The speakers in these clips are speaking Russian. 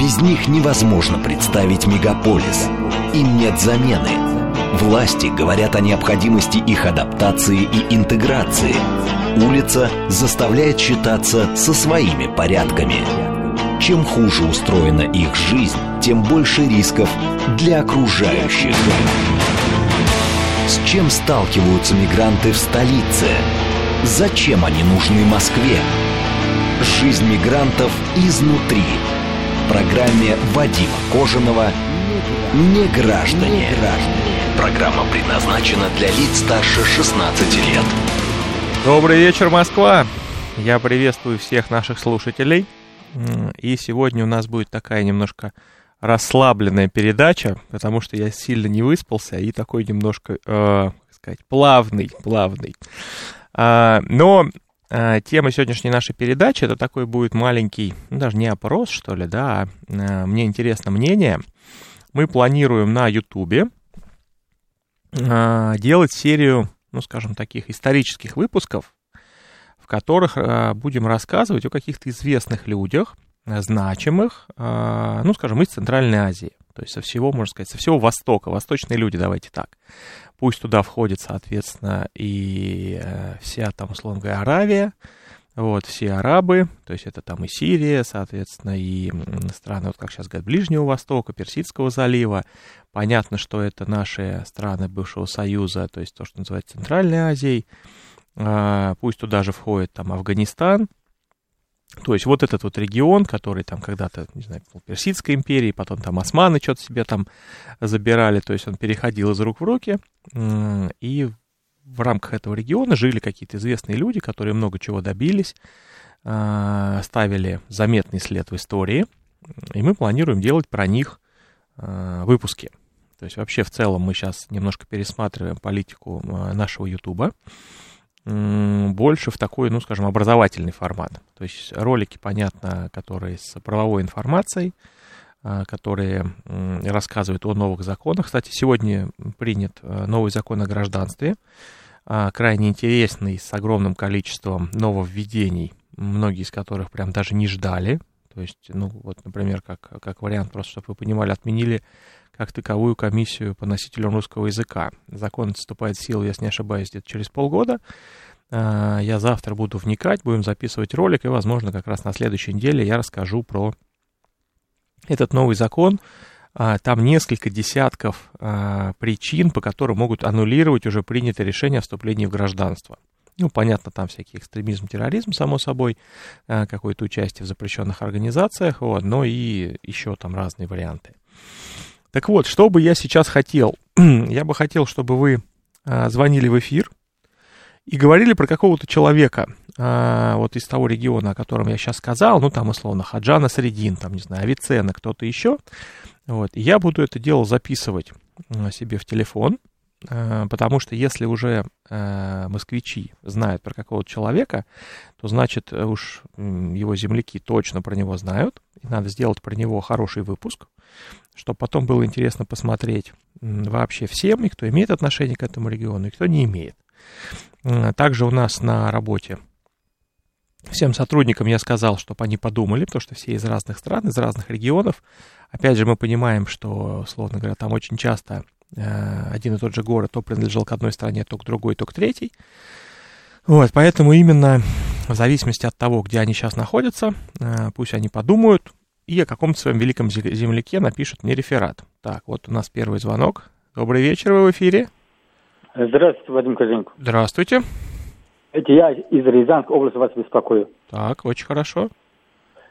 Без них невозможно представить мегаполис. Им нет замены. Власти говорят о необходимости их адаптации и интеграции. Улица заставляет считаться со своими порядками. Чем хуже устроена их жизнь, тем больше рисков для окружающих. С чем сталкиваются мигранты в столице? Зачем они нужны Москве? Жизнь мигрантов изнутри. Программе Вадима Кожаного «Не граждане». Программа предназначена для лиц старше 16 лет. Добрый вечер, Москва! Я приветствую всех наших слушателей. И сегодня у нас будет такая немножко расслабленная передача, потому что я сильно не выспался и такой немножко, э, сказать, плавный, плавный. А, но тема сегодняшней нашей передачи это такой будет маленький, ну, даже не опрос, что ли, да, а, мне интересно мнение. Мы планируем на Ютубе а, делать серию, ну, скажем, таких исторических выпусков, в которых будем рассказывать о каких-то известных людях, значимых, ну, скажем, из Центральной Азии. То есть со всего, можно сказать, со всего Востока, восточные люди, давайте так. Пусть туда входит, соответственно, и э, вся там, условно говоря, Аравия, вот, все арабы, то есть это там и Сирия, соответственно, и страны, вот как сейчас говорят, Ближнего Востока, Персидского залива. Понятно, что это наши страны бывшего Союза, то есть то, что называется Центральной Азией. А, пусть туда же входит там Афганистан, то есть вот этот вот регион, который там когда-то, не знаю, был Персидской империи, потом там османы что-то себе там забирали, то есть он переходил из рук в руки, и в рамках этого региона жили какие-то известные люди, которые много чего добились, а, ставили заметный след в истории, и мы планируем делать про них а, выпуски. То есть вообще в целом мы сейчас немножко пересматриваем политику а, нашего Ютуба больше в такой, ну, скажем, образовательный формат. То есть ролики, понятно, которые с правовой информацией, а, которые рассказывают о новых законах. Кстати, сегодня принят э, новый закон о гражданстве, а, крайне интересный, с огромным количеством нововведений, многие из которых прям даже не ждали. То есть, ну, вот, например, как, как вариант, просто чтобы вы понимали, отменили как таковую комиссию по носителям русского языка. Закон вступает в силу, если не ошибаюсь, где-то через полгода. А, я завтра буду вникать, будем записывать ролик, и, возможно, как раз на следующей неделе я расскажу про этот новый закон. А, там несколько десятков а, причин, по которым могут аннулировать уже принятое решение о вступлении в гражданство. Ну, понятно, там всякий экстремизм, терроризм, само собой, какое-то участие в запрещенных организациях, вот, но и еще там разные варианты. Так вот, что бы я сейчас хотел? я бы хотел, чтобы вы а, звонили в эфир и говорили про какого-то человека, а, вот из того региона, о котором я сейчас сказал, ну, там, условно, Хаджана Средин, там, не знаю, Авиценна, кто-то еще. Вот, и я буду это дело записывать себе в телефон, потому что если уже а, москвичи знают про какого-то человека, то значит уж его земляки точно про него знают, и надо сделать про него хороший выпуск, чтобы потом было интересно посмотреть вообще всем, и кто имеет отношение к этому региону, и кто не имеет. Также у нас на работе всем сотрудникам я сказал, чтобы они подумали, потому что все из разных стран, из разных регионов. Опять же, мы понимаем, что, условно говоря, там очень часто э, один и тот же город то принадлежал к одной стране, то к другой, то к третьей. Вот, поэтому именно в зависимости от того, где они сейчас находятся, э, пусть они подумают, и о каком-то своем великом земляке напишут мне реферат. Так, вот у нас первый звонок. Добрый вечер, вы в эфире. Здравствуйте, Вадим Козенко. Здравствуйте. Это я из Рязанской области вас беспокою. Так, очень хорошо.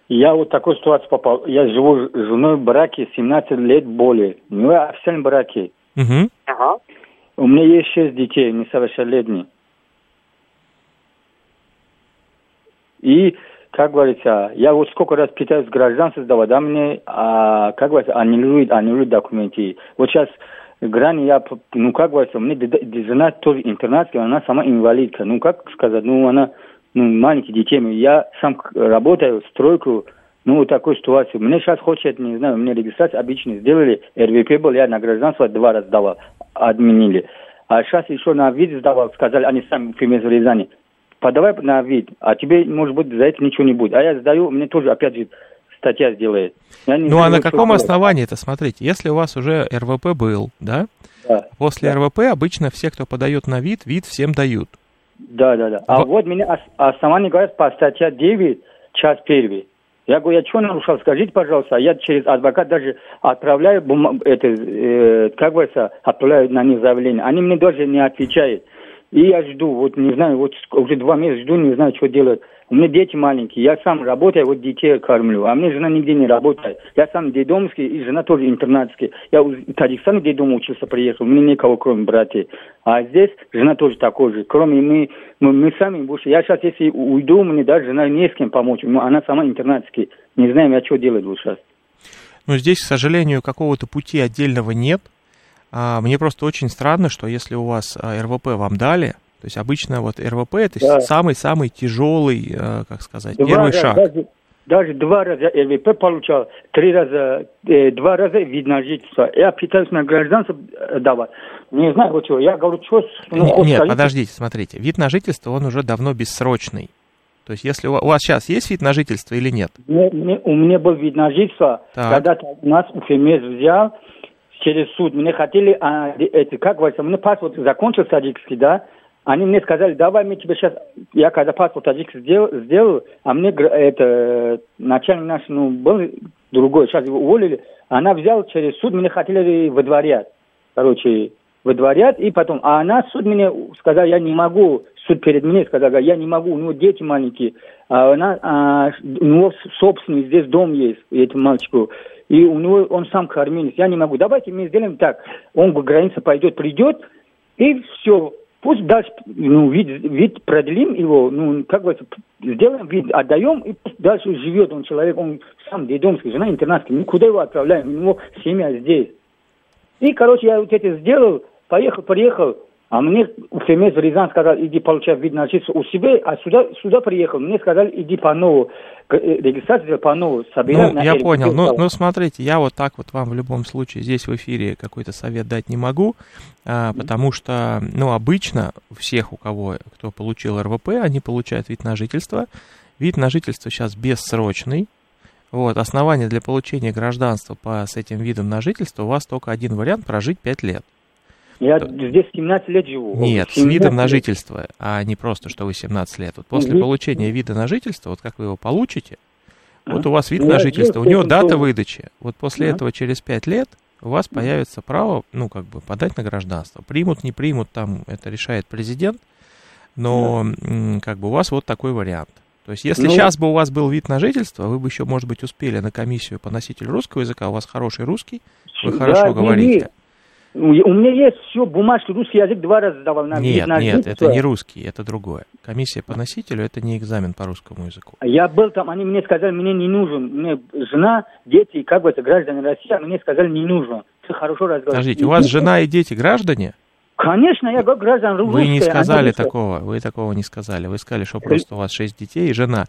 Я вот в такую ситуацию попал. Я живу с женой в браке 17 лет более. Ну, я официальном браке. Угу. Ага. У меня есть шесть детей, несовершеннолетние. И как говорится, я вот сколько раз пытаюсь гражданство сдавать, да, мне, а, как говорится, аннулируют, аннулируют документы. Вот сейчас грани я, ну, как говорится, мне жена тоже интернатская, она сама инвалидка. Ну, как сказать, ну, она, ну, маленькие детей, я сам работаю, стройку, ну, вот такую ситуацию. Мне сейчас хочет, не знаю, мне регистрацию обычно сделали, РВП был, я на гражданство два раза давал, отменили. А сейчас еще на вид сдавал, сказали, они сами в Рязани подавай на вид, а тебе, может быть, за это ничего не будет. А я сдаю, мне тоже, опять же, статья сделает. Ну, знаю, а на каком основании это, смотрите, если у вас уже РВП был, да? Да. После да. РВП обычно все, кто подает на вид, вид всем дают. Да, да, да. А в... вот меня основание говорят по статье 9, час первый. Я говорю, я что нарушал, скажите, пожалуйста, я через адвокат даже отправляю, бум... это, э, как говорится, отправляю на них заявление. Они мне даже не отвечают. И я жду, вот не знаю, вот уже два месяца жду, не знаю, что делать. У меня дети маленькие, я сам работаю, вот детей кормлю, а мне жена нигде не работает. Я сам дедомский, и жена тоже интернатский. Я в Таджикистане дедом учился, приехал, у меня никого, кроме братьев. А здесь жена тоже такой же. Кроме мы, мы, мы сами больше. Я сейчас, если уйду, мне даже жена не с кем помочь. Она сама интернатский. Не знаем, я что делать вот сейчас. Но здесь, к сожалению, какого-то пути отдельного нет. А, мне просто очень странно, что если у вас а, РВП вам дали, то есть обычно вот РВП это да. самый-самый тяжелый, э, как сказать, два первый раза, шаг. Даже, даже два раза РВП получал, три раза, э, два раза вид на жительство. Я пытаюсь на гражданство э, давать. Не знаю, вот что, я говорю, что... Ну, нет, нет подождите, смотрите, вид на жительство, он уже давно бессрочный. То есть, если у вас, у вас сейчас есть вид на жительство или нет? Мне, мне, у меня был вид на жительство, так. когда нас УФМС взял через суд. Мне хотели, а, это, как говорится, мне паспорт закончился таджикский, да, они мне сказали, давай мы тебе сейчас, я когда паспорт таджикский сделал, сделал, а мне это, начальник наш, ну, был другой, сейчас его уволили, она взяла через суд, мне хотели выдворять, короче, выдворять, и потом, а она суд мне сказал, я не могу, суд перед мне сказал, я не могу, у него дети маленькие, а она, а, у него собственный здесь дом есть, этому мальчику, и у него он сам кормилец, я не могу, давайте мы сделаем так, он к границе пойдет, придет, и все, Пусть дальше, ну, вид, вид продлим его, ну, как бы, сделаем вид, отдаем, и пусть дальше живет он человек, он сам дедомский, жена интернатский, никуда его отправляем, у него семья здесь. И, короче, я вот это сделал, поехал, приехал, а мне ФМС в Рязань сказал, иди получай вид на жительство у себя, а сюда, сюда приехал, мне сказали, иди по новому, э, регистрацию по новому собирать. Ну, я понял, ну, ну, смотрите, я вот так вот вам в любом случае здесь в эфире какой-то совет дать не могу, а, потому что, ну, обычно всех, у кого, кто получил РВП, они получают вид на жительство. Вид на жительство сейчас бессрочный, вот, основание для получения гражданства по, с этим видом на жительство у вас только один вариант – прожить 5 лет. Я здесь 17 лет живу. Нет, с видом на жительство, а не просто, что вы 17 лет. Вот после mm получения вида на жительство, вот как вы его получите, а? вот у вас вид ну, на жительство, у него дата выдачи. Вот после а? этого через 5 лет у вас появится право, ну, как бы, подать на гражданство. Примут, не примут, там это решает президент, но, да. как бы, у вас вот такой вариант. То есть, если ну, сейчас бы у вас был вид на жительство, вы бы еще, может быть, успели на комиссию по носителю русского языка, у вас хороший русский, вы да, хорошо говорите. У меня есть все, бумажки, русский язык два раза сдавал на Нет, на нет, это не русский, это другое. Комиссия по носителю, это не экзамен по русскому языку. Я был там, они мне сказали, мне не нужен. Мне жена, дети, как бы это граждане России, а мне сказали, не нужен. Все хорошо разговариваете. Скажите, у вас жена и дети граждане? Конечно, я говорю граждан русские. Вы не сказали такого, вы такого не сказали. Вы сказали, что просто у вас шесть детей и жена.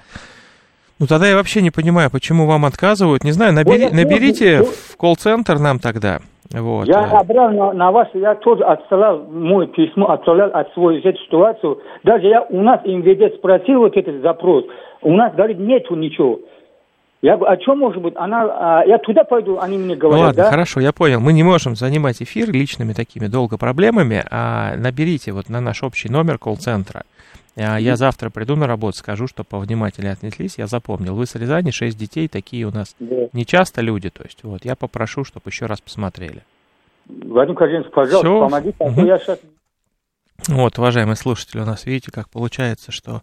Ну тогда я вообще не понимаю, почему вам отказывают. Не знаю, набери, наберите в колл-центр нам тогда. Вот. Я набрал на, на вас, я тоже отсылал мой письмо, отправлял от свою эту ситуацию. Даже я у нас МВД спросил вот этот запрос. У нас, говорит, нету ничего. Я говорю, а что может быть? Она, а, я туда пойду, они мне говорят, ну, ладно, да? хорошо, я понял. Мы не можем занимать эфир личными такими долго проблемами, а наберите вот на наш общий номер колл-центра. А, я завтра приду на работу, скажу, что повнимательнее отнеслись. Я запомнил. Вы с Рязани, шесть детей, такие у нас да. не часто люди. То есть, вот, я попрошу, чтобы еще раз посмотрели. Вадим Кожинский, пожалуйста, Все? помогите. А угу. я сейчас... Вот, уважаемые слушатели, у нас, видите, как получается, что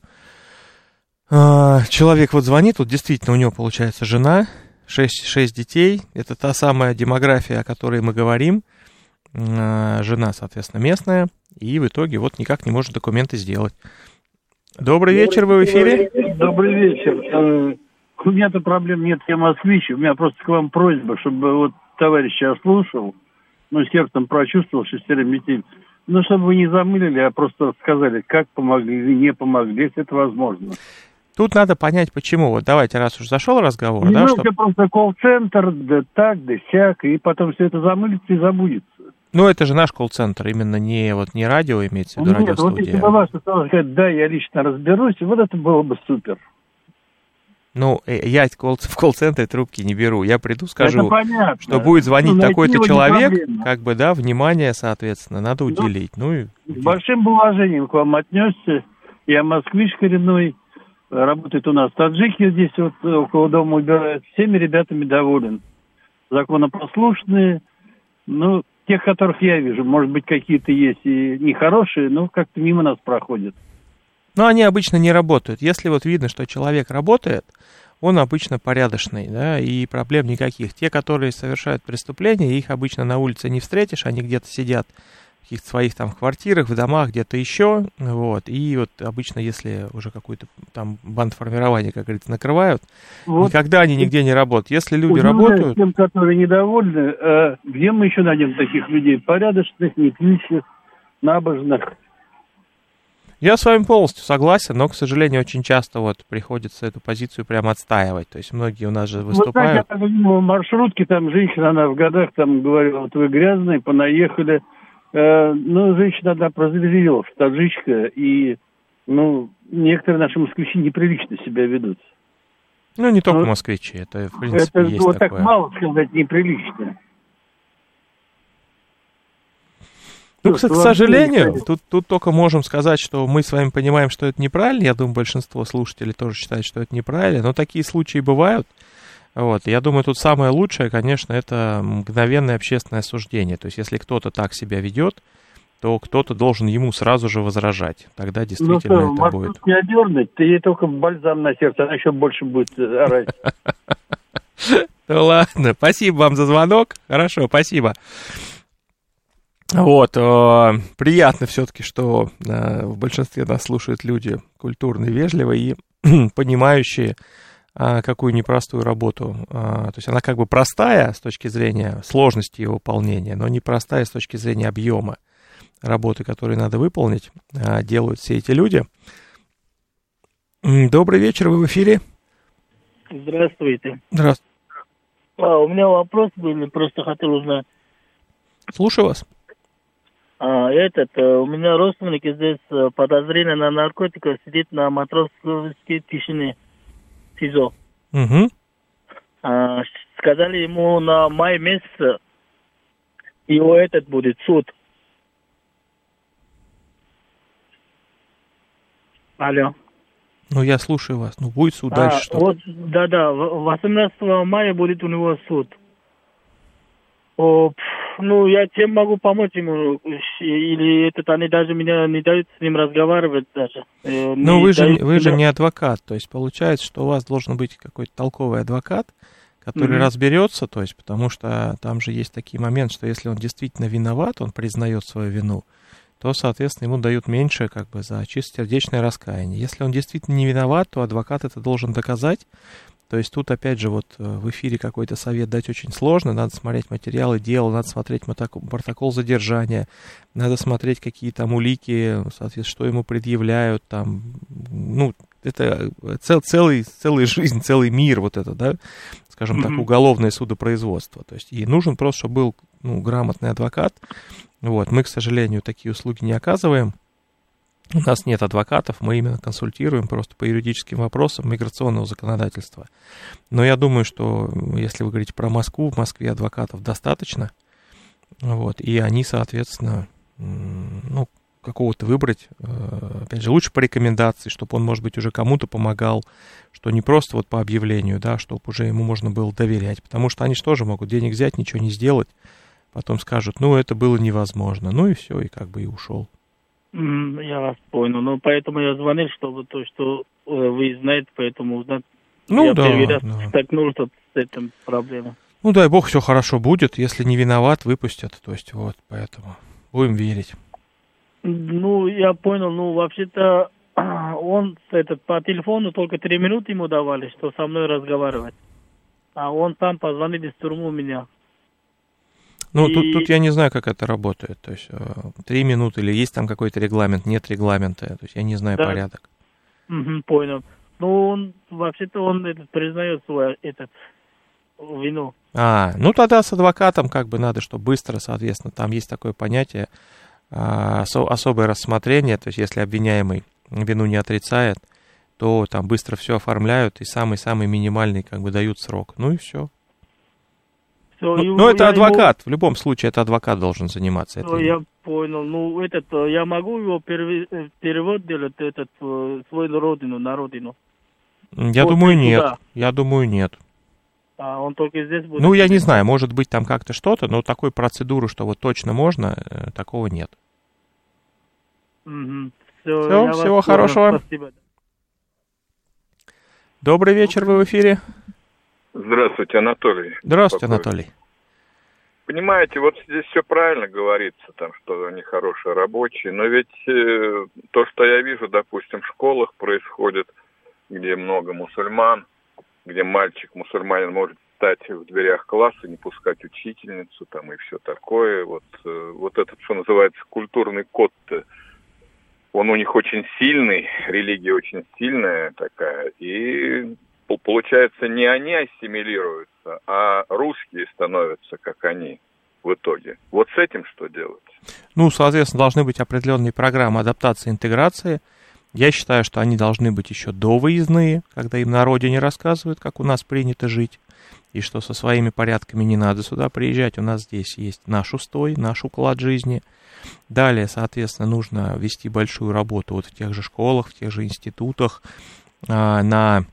э, человек вот звонит, вот действительно у него получается жена, шесть, шесть детей. Это та самая демография, о которой мы говорим. Э, жена, соответственно, местная. И в итоге вот никак не может документы сделать. Добрый вечер, вы в эфире. Добрый вечер. Э, у меня-то проблем нет, я москвич. У меня просто к вам просьба, чтобы вот товарищ я слушал, ну, сердцем прочувствовал шестерым детей. Ну, чтобы вы не замылили, а просто сказали, как помогли или не помогли, если это возможно. Тут надо понять, почему. Вот давайте, раз уж зашел разговор, не да, что... просто колл-центр, да так, да сяк, и потом все это замылится и забудется. Ну, это же наш колл-центр, именно не, вот, не радио имеется в виду, Нет, вот если бы вас сказать, да, я лично разберусь, вот это было бы супер. Ну, э, я в колл-центре трубки не беру. Я приду, скажу, что будет звонить Ну, такой-то человек, как бы, да, внимание, соответственно, надо Ну, уделить. Ну, и С большим уважением к вам отнесся. Я москвич коренной. Работает у нас таджики здесь вот около дома убирают. Всеми ребятами доволен. Законопослушные. Ну, тех, которых я вижу. Может быть, какие-то есть и нехорошие, но как-то мимо нас проходят. Но они обычно не работают. Если вот видно, что человек работает, он обычно порядочный, да, и проблем никаких. Те, которые совершают преступления, их обычно на улице не встретишь, они где-то сидят каких-то своих там квартирах, в домах, где-то еще, вот, и вот обычно, если уже какую-то там бандформирование, как говорится, накрывают, Вот никогда они нигде не работают. Если люди удивляюсь работают, тем, которые недовольны, э, где мы еще найдем таких людей? Порядочных, пьющих, набожных. я с вами полностью согласен, но, к сожалению, очень часто вот приходится эту позицию прямо отстаивать. То есть многие у нас же выступают. я так видел в маршрутке, там женщина, она в годах там говорила, вот вы грязные, понаехали. Э, ну, женщина, она прозрела, таджичка, и, ну, некоторые наши москвичи неприлично себя ведут. Ну, не только Ну, москвичи, это, в принципе, Это есть вот такое. так мало сказать неприлично. Ну, Что, кстати, к сожалению, тут, тут только можем сказать, что мы с вами понимаем, что это неправильно. Я думаю, большинство слушателей тоже считают, что это неправильно. Но такие случаи бывают. Вот. Я думаю, тут самое лучшее, конечно, это мгновенное общественное осуждение. То есть, если кто-то так себя ведет, то кто-то должен ему сразу же возражать. Тогда Ну действительно что, это будет. не одернуть, ты ей только бальзам на сердце, она еще больше будет орать. Ну ладно, спасибо вам за звонок. Хорошо, спасибо. Вот, э, приятно все-таки, что э, в большинстве нас слушают люди культурные, вежливые и понимающие, какую непростую работу. а, то есть она как бы простая с точки зрения сложности ее выполнения, но не простая с точки зрения объема работы, которую надо выполнить, а, делают все эти люди. Добрый вечер, вы в эфире. Здравствуйте. Здравствуйте. А, у меня вопрос был, просто хотел узнать. Слушаю вас. А, этот, э, у меня родственник здесь подозрение на наркотиках сидит на матросской тишине СИЗО. Угу. А, сказали ему на май месяц его этот будет суд. Алло. Ну, я слушаю вас. Ну, будет суд, дальше А, что? вот, да-да, в- 18 мая будет у него суд. О, пф, ну, я чем могу помочь ему? Или этот, они даже меня не дают с ним разговаривать даже. Э, Ну, не вы же, вы же не адвокат. То есть, получается, что у вас должен быть какой-то толковый адвокат, который Мгм. разберется, то есть, потому что там же есть такие моменты, что если он действительно виноват, он признает свою вину, то, соответственно, ему дают меньше как бы за чистосердечное раскаяние. Если он действительно не виноват, то адвокат это должен доказать. То есть тут, опять же, вот э, в эфире какой-то совет дать очень сложно. Надо смотреть материалы дела, надо смотреть протокол задержания, надо смотреть, какие там улики, соответственно, что ему предъявляют, там, ну, это цел, целый, целая жизнь, целый мир вот это, да, скажем так, уголовное судопроизводство. То есть, и нужен просто, чтобы был, ну, грамотный адвокат. Вот, мы, к сожалению, такие услуги не оказываем. У нас нет адвокатов, мы именно консультируем просто по юридическим вопросам миграционного законодательства. Но я думаю, что если вы говорите про Москву, в Москве адвокатов достаточно. Вот, и они, соответственно, ну, какого-то выбрать, э, опять же, лучше по рекомендации, чтобы он, может быть, уже кому-то помогал, что не просто вот по объявлению, да, чтобы уже ему можно было доверять, потому что они же тоже могут денег взять, ничего не сделать, потом скажут, ну, это было невозможно, ну и все, и как бы и ушел. Я вас понял. Ну, поэтому я звонил, чтобы то, что э, вы знаете, поэтому узнать. Ну я да, первый раз да. столкнулся с этим проблемой. Ну, дай бог, все хорошо будет, если не виноват, выпустят, то есть вот, поэтому будем верить. Ну, я понял. Ну, вообще-то он этот, по телефону только три минуты ему давали, что со мной разговаривать. А он сам позвонил из тюрьмы у меня. Ну, И- тут, тут я не знаю, как это работает. То есть, э, три минуты или есть там какой-то регламент, нет регламента. То есть, я не знаю Да. порядок. Мгм, понял. Ну, он, вообще-то он этот, признает свою этот, вину. А, ну тогда с адвокатом как бы надо, что быстро, соответственно, там есть такое понятие а, осо- особое рассмотрение, то есть если обвиняемый вину не отрицает, то там быстро все оформляют и самый-самый минимальный как бы дают срок. Ну и все. Всё, Ну, ну, это адвокат. В любом случае, это адвокат должен заниматься этим. я понял. Ну, этот, э, я могу его переве- э, перевод делать, этот, в свою родину, на родину. Я вот думаю, нет. туда. Я думаю, нет. А он только здесь будет. Ну, я не знаю, может быть, там как-то что-то, но такой процедуры, что вот точно можно, э, такого нет. Всё, я вас всего хорошего. Спасибо. Добрый вечер, вы в эфире. Здравствуйте, Анатолий. Здравствуйте. Анатолий. Понимаете, вот здесь все правильно говорится, там, что они хорошие рабочие, но ведь э, то, что я вижу, допустим, в школах происходит, где много мусульман, где мальчик мусульманин может стать в дверях класса, не пускать учительницу там и все такое. Вот, э, вот этот, что называется, культурный код он у них очень сильный, религия очень сильная такая, и получается не они ассимилируются, а русские становятся как они в итоге. Вот с этим что делать? Ну, соответственно, должны быть определенные программы адаптации и интеграции. Я считаю, что они должны быть еще довыездные, когда им на родине рассказывают, как у нас принято жить, и что со своими порядками не надо сюда приезжать. У нас здесь есть наш устой, наш уклад жизни. Далее, соответственно, нужно вести большую работу вот в тех же школах, в тех же институтах, а, на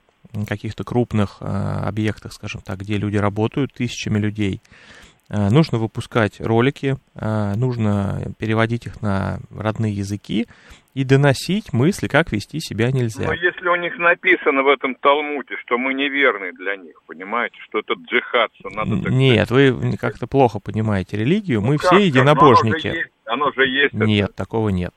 каких-то крупных а, объектах, скажем так, где люди работают, тысячами людей. А, Нужно выпускать ролики, а, нужно переводить их на родные языки и доносить мысли, как вести себя нельзя. Но если у них написано в этом Талмуде, что мы неверны для них, понимаете, что это джихад, что надо... так Нет, вы как-то плохо понимаете религию. Мы Ну как все единобожники. Оно же есть, оно же есть это. Нет, такого нет.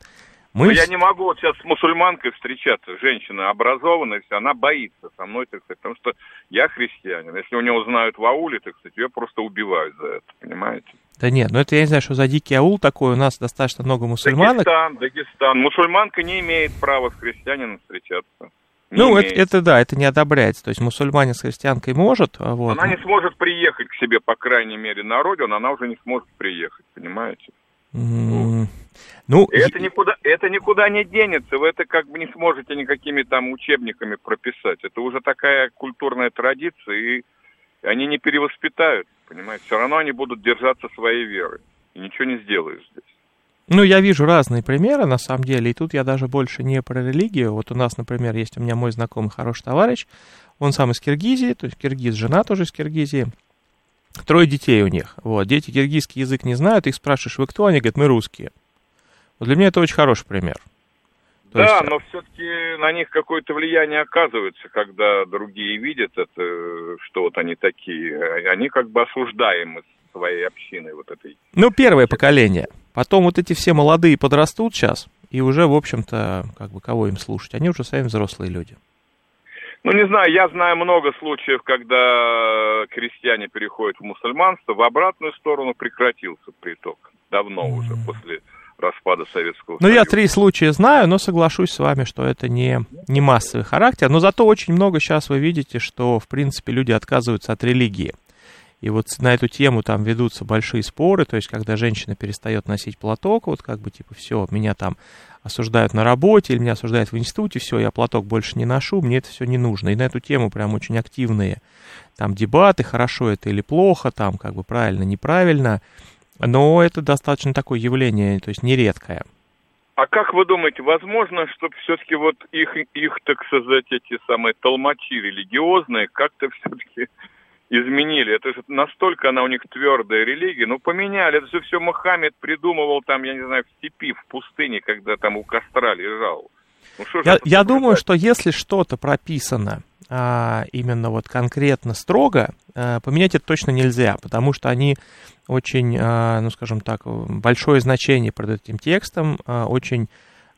Но Мы я вс- не могу вот сейчас с мусульманкой встречаться, женщина образованная, вся, она боится со мной, так сказать, потому что я христианин. Если у нее узнают в ауле, так сказать, ее просто убивают за это, понимаете? Да нет, ну это я не знаю, что за дикий аул такой. У нас достаточно много мусульманок. Дагестан, Дагестан. Мусульманка не имеет права с христианином встречаться. Не Ну, это, имеет. это да, это не одобряется. То есть мусульманин с христианкой может, а вот. Она не сможет приехать к себе, по крайней мере, на родину, она уже не сможет приехать, понимаете? М, Ну, это никуда, это никуда не денется, вы это как бы не сможете никакими там учебниками прописать. Это уже такая культурная традиция, и они не перевоспитают, понимаете? Все равно они будут держаться своей веры. И ничего не сделаешь здесь. Ну, я вижу разные примеры, на самом деле, и тут я даже больше не про религию. Вот у нас, например, есть у меня мой знакомый хороший товарищ, он сам из Киргизии, то есть киргиз, жена тоже из Киргизии. Трое детей у них. Вот, дети киргизский язык не знают, их спрашиваешь, вы кто? Они говорят, мы русские. Для меня это очень хороший пример. То да, есть, но все-таки на них какое-то влияние оказывается, когда другие видят это, что вот они такие. Они как бы осуждаемы своей общиной вот этой. Ну, первое поколение. Потом вот эти все молодые подрастут сейчас, и уже, в общем-то, как бы кого им слушать? Они уже сами взрослые люди. Ну, не знаю, я знаю много случаев, когда крестьяне переходят в мусульманство, в обратную сторону прекратился приток. Давно уже, после распада Советского Ну, Союза. я три случая знаю, но соглашусь с вами, что это не, не массовый характер. Но зато очень много сейчас вы видите, что, в принципе, люди отказываются от религии. И вот на эту тему там ведутся большие споры, то есть когда женщина перестает носить платок, вот как бы типа все, меня там осуждают на работе или меня осуждают в институте, все, я платок больше не ношу, мне это все не нужно. И на эту тему прям очень активные там дебаты, хорошо это или плохо, там как бы правильно, неправильно. Но это достаточно такое явление, то есть нередкое. А как вы думаете, возможно, чтобы все-таки вот их, их, так сказать, эти самые толмачи религиозные как-то все-таки изменили. Это же настолько она у них твердая религия. Ну, поменяли. Это же все Мухаммед придумывал там, я не знаю, в степи, в пустыне, когда там у костра лежал. Ну, что Я, я думаю, что если что-то прописано а, именно вот конкретно строго, а, поменять это точно нельзя, потому что они очень, а, ну скажем так, большое значение придают этим текстам, а, очень,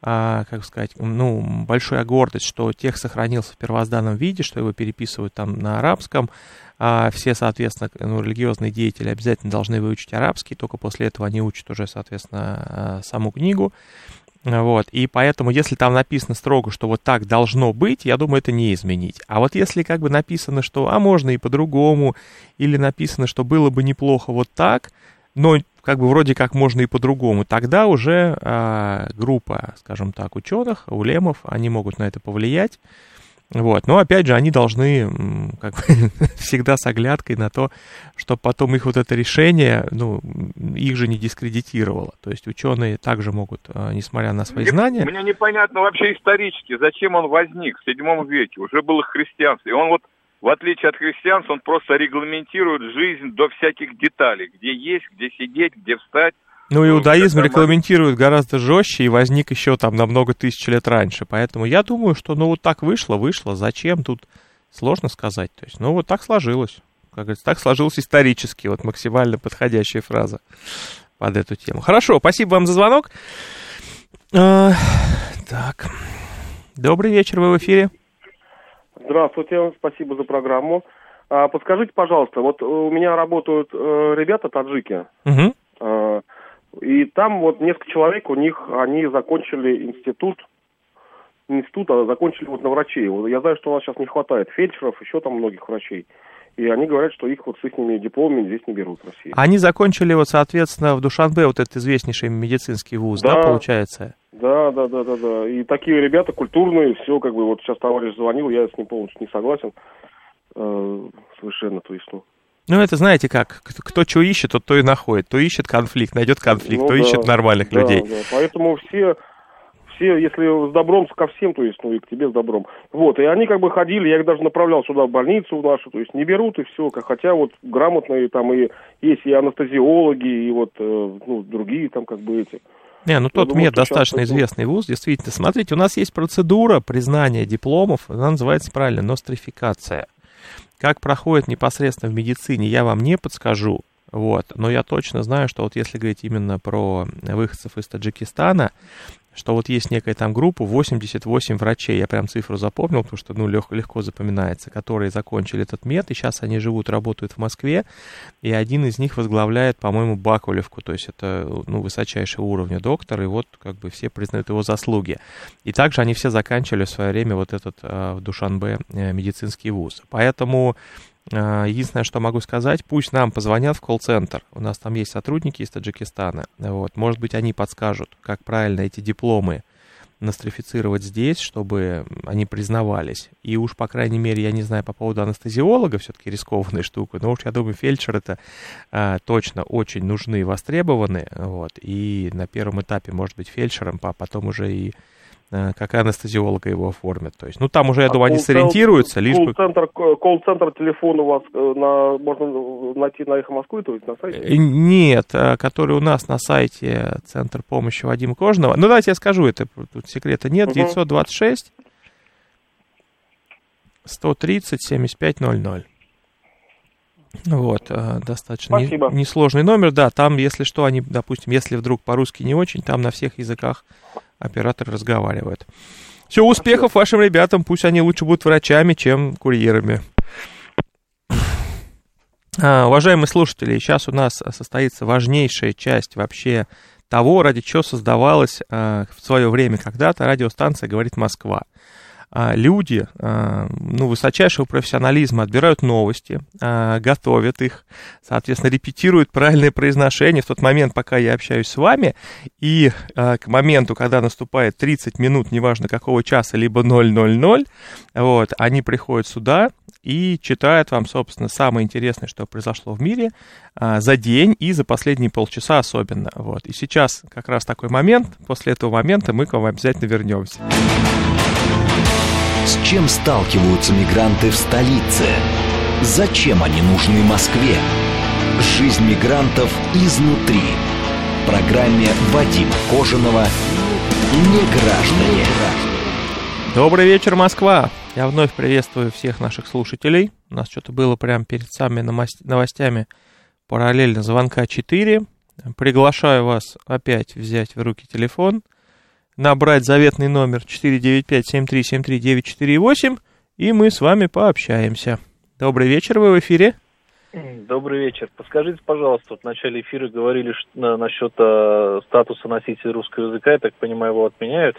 а, как сказать, ну, большая гордость, что текст сохранился в первозданном виде, что его переписывают там на арабском, а все, соответственно, ну, религиозные деятели обязательно должны выучить арабский, только после этого они учат уже, соответственно, саму книгу. Вот, и поэтому, если там написано строго, что вот так должно быть, я думаю, это не изменить. А вот если как бы написано, что, а можно и по-другому, или написано, что было бы неплохо вот так, но как бы вроде как можно и по-другому, тогда уже а, группа, скажем так, ученых, улемов, они могут на это повлиять, Вот. Но опять же, они должны как бы, всегда с оглядкой на то, чтобы потом их вот это решение, ну, их же не дискредитировало. То есть ученые также могут, а, несмотря на свои знания... Мне непонятно вообще исторически, зачем он возник в седьмом веке. Уже было христианство. И он вот, в отличие от христианства, он просто регламентирует жизнь до всяких деталей. Где есть, где сидеть, где встать. Ну, иудаизм регламентирует гораздо жестче и возник еще там на много тысяч лет раньше. Поэтому я думаю, что ну вот так вышло, вышло. Зачем тут сложно сказать. То есть, ну вот так сложилось. Как говорится, так сложилось исторически. Вот максимально подходящая фраза под эту тему. Хорошо, спасибо вам за звонок. А, так. Добрый вечер, вы в эфире. Здравствуйте, спасибо за программу. А, подскажите, пожалуйста, вот у меня работают э, ребята таджики. Угу. Э, и там вот несколько человек, у них, они закончили институт, институт, а закончили вот на врачей. Вот я знаю, что у нас сейчас не хватает фельдшеров, еще там многих врачей. И они говорят, что их вот с их дипломами здесь не берут в России. Они закончили вот, соответственно, в Душанбе вот этот известнейший медицинский вуз, да, да получается? Да, да, да, да, да. И такие ребята культурные, все как бы, вот сейчас товарищ звонил, я с ним полностью не согласен. Э, совершенно, то есть, ну. Ну, это знаете как, кто что ищет, тот то и находит. То ищет конфликт, найдет конфликт, ну, то да, ищет нормальных да, людей. Да. Поэтому все, все, если с добром ко всем, то есть, ну, и к тебе с добром. Вот, и они как бы ходили, я их даже направлял сюда, в больницу в нашу, то есть не берут и все, хотя вот грамотные там и есть и анестезиологи, и вот, э, ну, другие там как бы эти. Не, ну тот МЕД достаточно известный вуз, действительно. Смотрите, у нас есть процедура признания дипломов, она называется правильно нострификация. Как проходит непосредственно в медицине, я вам не подскажу, вот, но я точно знаю, что вот если говорить именно про выходцев из Таджикистана, что вот есть некая там группа, 88 врачей, я прям цифру запомнил, потому что, ну, лег, легко запоминается, которые закончили этот мед, и сейчас они живут, работают в Москве, и один из них возглавляет, по-моему, Бакулевку, то есть это, ну, высочайшего уровня доктор, и вот как бы все признают его заслуги. И также они все заканчивали в свое время вот этот э, в Душанбе э, медицинский вуз. Поэтому единственное, что могу сказать, пусть нам позвонят в колл-центр. У нас там есть сотрудники из Таджикистана. Вот. Может быть, они подскажут, как правильно эти дипломы нострифицировать здесь, чтобы они признавались. И уж, по крайней мере, я не знаю по поводу анестезиолога, все-таки рискованная штука, но уж, я думаю, фельдшер это а, точно очень нужны востребованы. Вот. И на первом этапе, может быть, фельдшером, а потом уже и Э, как анестезиолога его оформят. То есть, ну, там уже, я а думаю, они сориентируются, лишь бы... Колл-центр, колл-центр телефон у вас э, на, можно найти на Эхо Москвы, то есть на сайте? Э, нет, который у нас на сайте Центр помощи Вадима Кожного. Ну, давайте я скажу, это тут секрета нет. Угу. 926 130 7500. Вот, достаточно не, несложный номер, да, там, если что, они, допустим, если вдруг по-русски не очень, там на всех языках оператор разговаривает. Все, успехов вашим ребятам, пусть они лучше будут врачами, чем курьерами. А, уважаемые слушатели, сейчас у нас состоится важнейшая часть вообще того, ради чего создавалась а, в свое время когда-то радиостанция «Говорит Москва». А, люди а, ну, высочайшего профессионализма отбирают новости, а, готовят их, соответственно, репетируют правильное произношение в тот момент, пока я общаюсь с вами, и к моменту, когда наступает 30 минут, неважно какого часа, либо 000, вот, они приходят сюда и читают вам, собственно, самое интересное, что произошло в мире за день и за последние полчаса особенно. Вот. И сейчас как раз такой момент, после этого момента мы к вам обязательно вернемся. С чем сталкиваются мигранты в столице? Зачем они нужны Москве? Жизнь мигрантов изнутри. В программе Вадима Кожаного «Не граждане». Добрый вечер, Москва! Я вновь приветствую всех наших слушателей. У нас что-то было прямо перед самыми новостями параллельно звонка 4. Приглашаю вас опять взять в руки телефон – набрать заветный номер 495-7373-948, и мы с вами пообщаемся. Добрый вечер, вы в эфире. Добрый вечер. Подскажите, пожалуйста, вот в начале эфира говорили что, насчет э, статуса носителя русского языка, я так понимаю, его отменяют?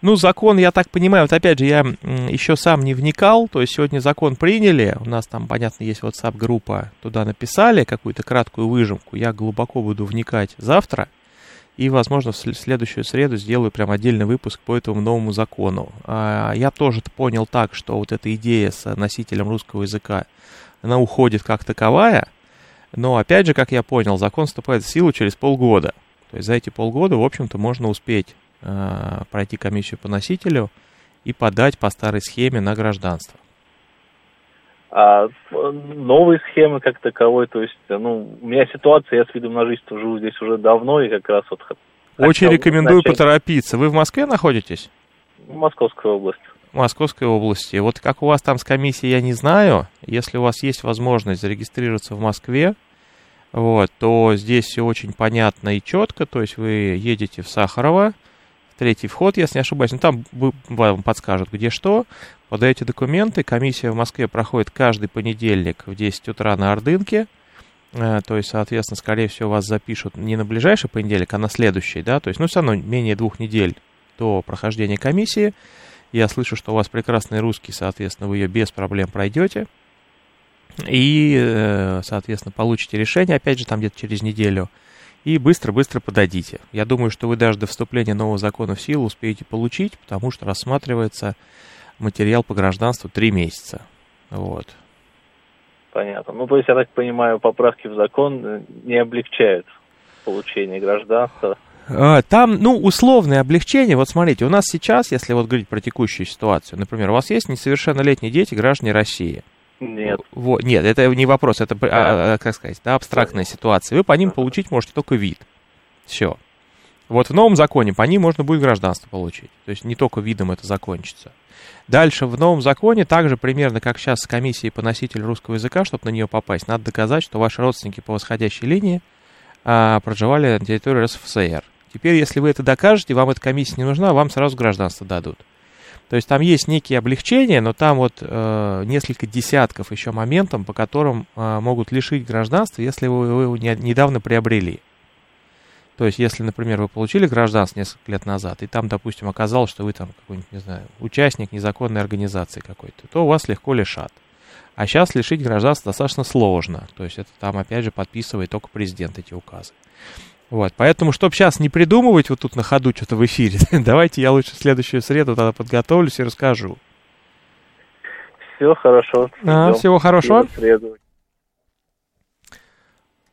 Ну, закон, я так понимаю, вот опять же, я еще сам не вникал, то есть сегодня закон приняли, у нас там, понятно, есть WhatsApp-группа, туда написали какую-то краткую выжимку, я глубоко буду вникать завтра, И, возможно, в следующую среду сделаю прям отдельный выпуск по этому новому закону. А, я тоже понял так, что вот эта идея с носителем русского языка, она уходит как таковая, но, опять же, как я понял, закон вступает в силу через полгода. То есть за эти полгода, в общем-то, можно успеть э, пройти комиссию по носителю и подать по старой схеме на гражданство. А новые схемы как таковой, то есть, ну, у меня ситуация, я с видом на жизнь живу здесь уже давно, и как раз вот... Очень рекомендую начать... поторопиться. Вы в Москве находитесь? В Московской области. Московской области. Вот как у вас там с комиссией, я не знаю. Если у вас есть возможность зарегистрироваться в Москве, вот, то здесь все очень понятно и четко. То есть вы едете в Сахарово, третий вход, если не ошибаюсь. Ну, там вам подскажут, где что. Подаете документы. Комиссия в Москве проходит каждый понедельник в 10 утра на Ордынке. Э, то есть, соответственно, скорее всего, вас запишут не на ближайший понедельник, а на следующий, да, то есть, ну, все равно менее двух недель до прохождения комиссии. Я слышу, что у вас прекрасный русский, соответственно, вы ее без проблем пройдете. И, э, соответственно, получите решение, опять же, там где-то через неделю. И быстро-быстро подадите. Я думаю, что вы даже до вступления нового закона в силу успеете получить, потому что рассматривается материал по гражданству три месяца. Вот. Понятно. Ну, то есть, я так понимаю, поправки в закон э, не облегчают получение гражданства. А, там, ну, условное облегчение. Вот смотрите, у нас сейчас, если вот говорить про текущую ситуацию, например, у вас есть несовершеннолетние дети, граждане России. Нет. Вот, нет, это не вопрос, это, а, а, как сказать, да, абстрактная ситуация. Вы по ним получить можете только вид. Все. Вот в новом законе по ним можно будет гражданство получить. То есть не только видом это закончится. Дальше в новом законе, также примерно как сейчас с комиссией по носителю русского языка, чтобы на нее попасть, надо доказать, что ваши родственники по восходящей линии а, проживали на территории РСФСР. Теперь, если вы это докажете, вам эта комиссия не нужна, вам сразу гражданство дадут. То есть там есть некие облегчения, но там вот э, несколько десятков еще моментов, по которым э, могут лишить гражданства, если вы, вы его не, недавно приобрели. То есть, если, например, вы получили гражданство несколько лет назад, и там, допустим, оказалось, что вы там какой-нибудь, не знаю, участник незаконной организации какой-то, то вас легко лишат. А сейчас лишить гражданства достаточно сложно. То есть это там, опять же, подписывает только президент эти указы. Вот, поэтому, чтобы сейчас не придумывать вот тут на ходу что-то в эфире, давайте я лучше в следующую среду тогда подготовлюсь и расскажу. Все хорошо. А, всего хорошего.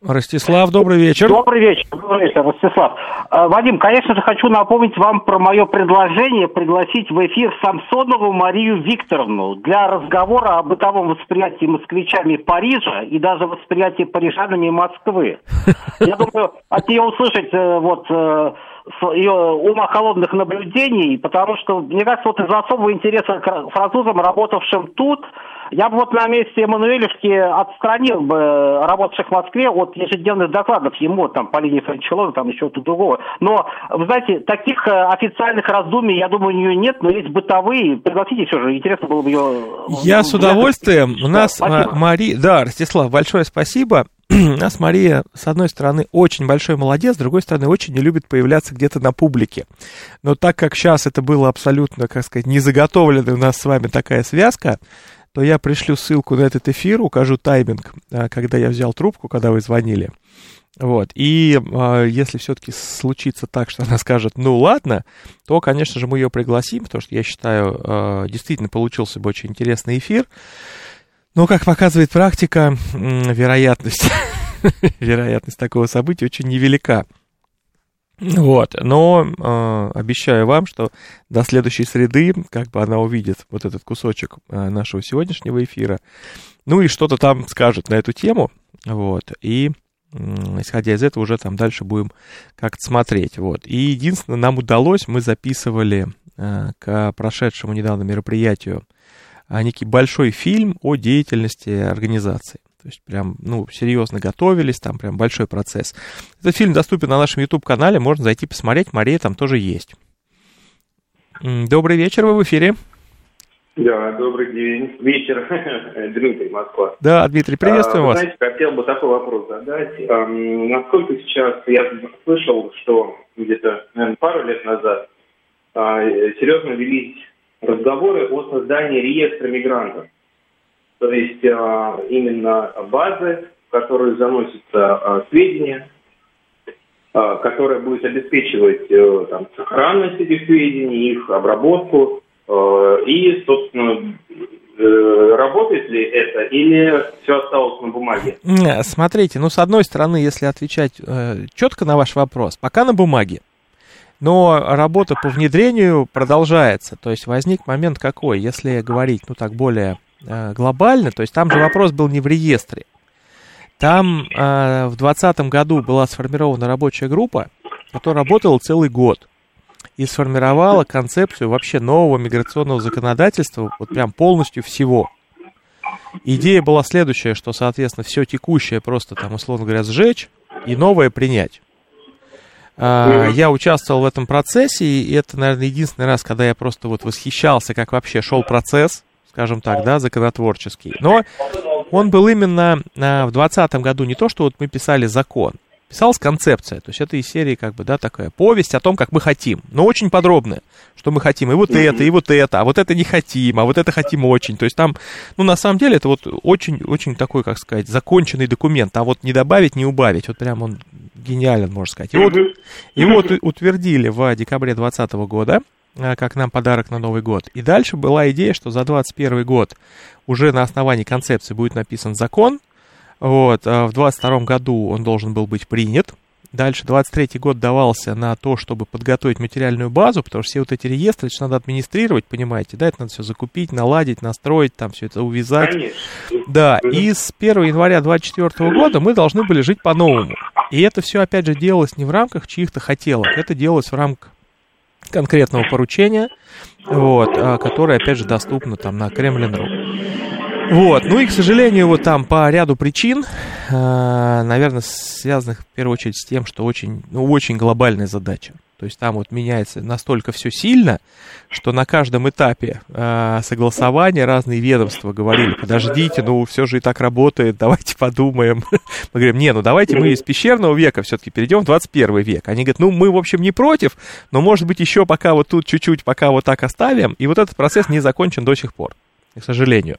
Ростислав, добрый вечер. Добрый вечер, добрый вечер, Ростислав. А, Вадим, конечно же, хочу напомнить вам про мое предложение пригласить в эфир Самсонову Марию Викторовну для разговора о бытовом восприятии москвичами Парижа и даже восприятии парижанами Москвы. Я думаю, от нее услышать э, вот э, ее ума холодных наблюдений, потому что, мне кажется, вот из-за особого интереса к французам, работавшим тут, я бы вот на месте Эммануэлевски отстранил бы работавших в Москве от ежедневных докладов ему, там, по линии Франчелона, там, еще то другого. Но, вы знаете, таких э, официальных раздумий, я думаю, у нее нет, но есть бытовые. Пригласите все же, интересно было бы ее... Я с удовольствием. У нас Мари... Да, Ростислав, большое спасибо. Нас Мария, с одной стороны, очень большой молодец, с другой стороны, очень не любит появляться где-то на публике. Но так как сейчас это было абсолютно, как сказать, не заготовлена у нас с вами такая связка, то я пришлю ссылку на этот эфир, укажу тайминг, а, когда я взял трубку, когда вы звонили. Вот. И э, если все-таки случится так, что она скажет, ну ладно, то, конечно же, мы ее пригласим, потому что я считаю, э, действительно получился бы очень интересный эфир. Но, как показывает практика, вероятность, вероятность такого события очень невелика. Вот, но э, обещаю вам, что до следующей среды, как бы она увидит вот этот кусочек э, нашего сегодняшнего эфира, ну и что-то там скажет на эту тему, вот, и э, исходя из этого уже там дальше будем как-то смотреть, вот. И единственное, нам удалось, мы записывали э, к прошедшему недавно мероприятию некий большой фильм о деятельности организации. То есть прям, ну, серьезно готовились, там прям большой процесс. Этот фильм доступен на нашем YouTube-канале, можно зайти посмотреть, Мария там тоже есть. Добрый вечер, вы в эфире. Да, добрый день. Вечер. Дмитрий, Москва. Да, Дмитрий, приветствуем а, вас. Знаете, хотел бы такой вопрос задать. А, насколько сейчас, я слышал, что где-то, наверное, пару лет назад а, серьезно велись разговоры о создании реестра мигрантов то есть а, именно базы, в которые заносятся а, сведения а, которая будет обеспечивать э, там, сохранность этих сведений, их обработку. Э, и, собственно, э, работает ли это или все осталось на бумаге? Смотрите, ну, с одной стороны, если отвечать четко на ваш вопрос, пока на бумаге. Но работа по внедрению продолжается. То есть возник момент какой, если говорить, ну так более глобально, то есть там же вопрос был не в реестре. Там э, в 2020 году была сформирована рабочая группа, которая работала целый год и сформировала концепцию вообще нового миграционного законодательства, вот прям полностью всего. Идея была следующая, что, соответственно, все текущее просто там, условно говоря, сжечь и новое принять. А, я участвовал в этом процессе, и это, наверное, единственный раз, когда я просто вот восхищался, как вообще шел процесс, скажем так, да, законотворческий. Но он был именно а, в 2020 году не то, что вот мы писали закон, писалась концепция, то есть это из серии как бы, да, такая повесть о том, как мы хотим, но очень подробная, что мы хотим, и вот это, и вот это, а вот это не хотим, а вот это хотим очень, то есть там, ну, на самом деле, это вот очень-очень такой, как сказать, законченный документ, а вот не добавить, не убавить, вот прям он гениален, можно сказать. И вот утвердили в декабре 2020 года, а, как нам подарок на Новый год. И дальше была идея, что за 2021 год уже на основании концепции будет написан закон. Вот, а в 2022 году он должен был быть принят. Дальше 23 год давался на то, чтобы подготовить материальную базу, потому что все вот эти реестры, это надо администрировать, понимаете, да, это надо все закупить, наладить, настроить, там все это увязать. Конечно. Да, и с 1 января 2024 года мы должны были жить по-новому. И это все, опять же, делалось не в рамках чьих-то хотелок, это делалось в рамках конкретного поручения, вот, а, которое, опять же, доступно там на Кремлин.ру. Вот, ну и, к сожалению, вот там по ряду причин, а, наверное, связанных в первую очередь с тем, что очень, ну, очень глобальная задача. То есть там вот меняется настолько все сильно, что на каждом этапе э, согласования разные ведомства говорили, подождите, ну все же и так работает, давайте подумаем. Мы говорим, не, ну давайте мы из пещерного века все-таки перейдем в 21 век. Они говорят, ну мы в общем не против, но может быть еще пока вот тут чуть-чуть, пока вот так оставим. И вот этот процесс не закончен до сих пор к сожалению.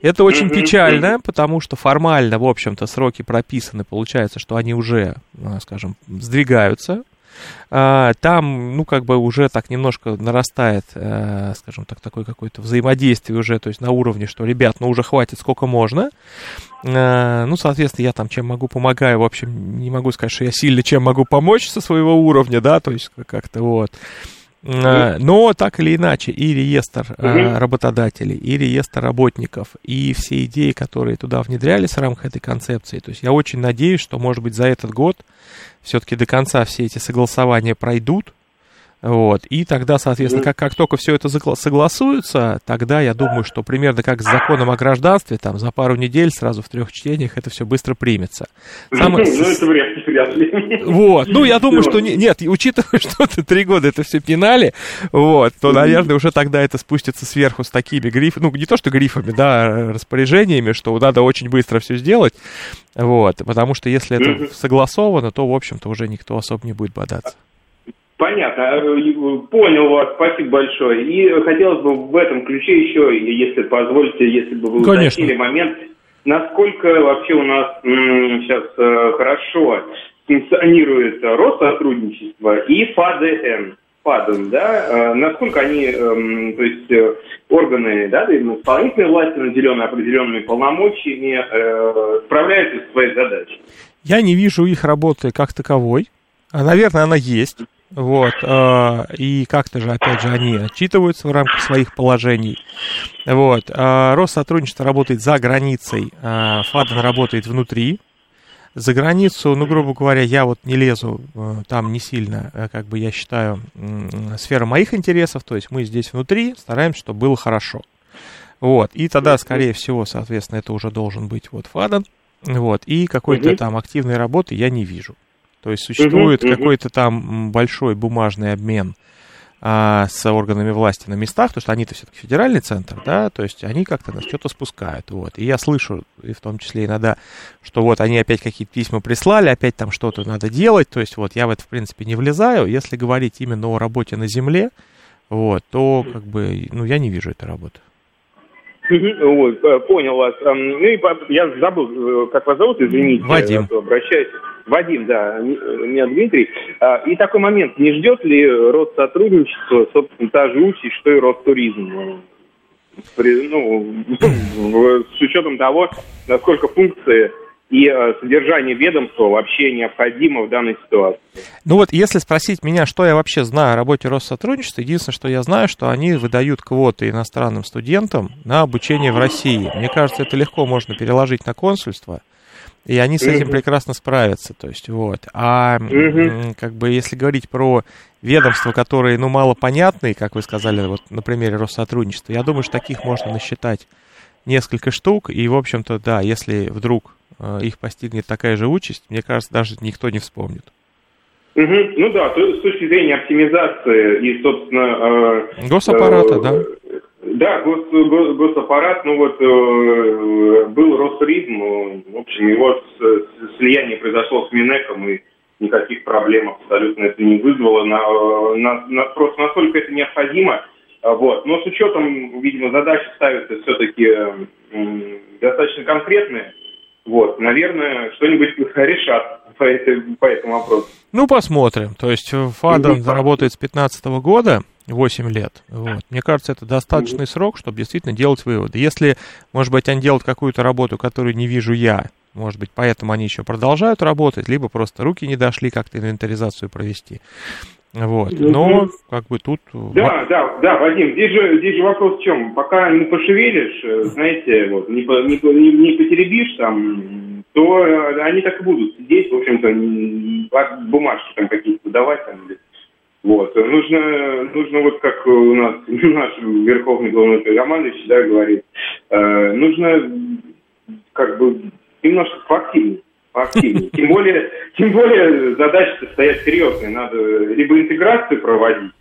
Это очень печально, потому что формально, в общем-то, сроки прописаны, получается, что они уже, скажем, сдвигаются, а, там, ну, как бы уже так немножко нарастает, э, скажем так, такое какое-то взаимодействие уже, то есть на уровне, что, ребят, ну, уже хватит сколько можно. Э, ну, соответственно, я там чем могу помогаю, в общем, не могу сказать, что я сильно чем могу помочь со своего уровня, да, то есть как-то вот. Э, но так или иначе, и реестр угу. работодателей, и реестр работников, и все идеи, которые туда внедрялись в рамках этой концепции. То есть я очень надеюсь, что, может быть, за этот год все-таки до конца все эти согласования пройдут, вот. И тогда, соответственно, как, как только все это согласуется, тогда я думаю, что примерно как с законом о гражданстве, там за пару недель сразу в трех чтениях это все быстро примется. Самое... Ну, это вряд ли, вряд ли. Вот. Ну, я думаю, что не, нет, учитывая, что ты три года это все пинали, вот, то, наверное, уже тогда это спустится сверху с такими грифами, ну, не то что грифами, да, распоряжениями, что надо очень быстро все сделать, вот, потому что если это согласовано, то, в общем-то, уже никто особо не будет бодаться. Понятно. Э, понял вас. Спасибо большое. И хотелось бы в этом ключе еще, если позволите, если бы вы Конечно. уточнили момент, насколько вообще у нас м, сейчас э, хорошо функционирует Россотрудничество и ФАДН. ФАДН, да, э, насколько они, эм, то есть органы, да, исполнительной власти, наделенные определенными полномочиями, справляются с своей задачей? Я не вижу их работы как таковой. А, наверное, она есть. Вот, э, и как-то же, опять же, они отчитываются в рамках своих положений. Вот, э, Россотрудничество работает за границей, э, ФАДН работает внутри. За границу, ну, грубо говоря, я вот не лезу там не сильно, как бы я считаю, сфера моих интересов, то есть мы здесь внутри стараемся, чтобы было хорошо. Вот, и тогда, скорее всего, соответственно, это уже должен быть вот ФАДН, вот, и какой-то там активной работы я не вижу. То есть существует угу, какой-то там большой бумажный обмен а, с органами власти на местах, потому что они-то все-таки федеральный центр, да, то есть они как-то нас что-то спускают, вот. И я слышу, и в том числе иногда, что вот они опять какие-то письма прислали, опять там что-то надо делать, то есть вот я в это, в принципе, не влезаю. Если говорить именно о работе на земле, вот, то как бы, ну, я не вижу этой работы. Вот, э, понял вас. Эм, ну и я забыл, э, как вас зовут, извините. Вадим. Обращаюсь. Вадим, да, меня Дмитрий. А, и такой момент, не ждет ли рост сотрудничества, собственно, та же участь, что и рост туризма? При, ну, с учетом того, насколько функции и э, содержание ведомства вообще необходимо в данной ситуации. Ну вот, если спросить меня, что я вообще знаю о работе Россотрудничества, единственное, что я знаю, что они выдают квоты иностранным студентам на обучение в России. Мне кажется, это легко можно переложить на консульство, и они с этим прекрасно справятся. То есть, вот. А как бы если говорить про ведомства, которые, ну, мало понятные, как вы сказали, вот на примере Россотрудничества, я думаю, что таких можно насчитать несколько штук, и, в общем-то, да, если вдруг э, их постигнет такая же участь, мне кажется, даже никто не вспомнит. Угу. Ну да, то, с точки зрения оптимизации и, собственно... Э, Госаппарата, э, да. Да, гос, гос, госаппарат, ну вот э, был Ростуризм, в общем, его слияние произошло с Минеком, и никаких проблем абсолютно это не вызвало. На, на, на, просто настолько это необходимо, вот. Но с учетом, видимо, задачи ставятся все-таки э, достаточно конкретные. Вот, наверное, что-нибудь решат по, по этому вопросу. Ну, посмотрим. То есть ФАДа ну, работает с 2015 года, 8 лет. Вот. Мне кажется, это достаточный срок, чтобы действительно делать выводы. Если, может быть, они делают какую-то работу, которую не вижу я, может быть, поэтому они еще продолжают работать, либо просто руки не дошли как-то инвентаризацию провести. Вот. Но как бы тут... Да, да, да, Вадим, здесь же, здесь же вопрос в чем? Пока не пошевелишь, э, знаете, вот, не, не, не, потеребишь там, то э, они так и будут сидеть, в общем-то, бумажки там какие-то давать там, вот. Нужно, нужно вот как у нас наш верховный главный командующий, да, говорит, э, нужно как бы немножко поактивнее активнее. Тем более, тем более задачи стоят серьезные. Надо либо интеграцию проводить,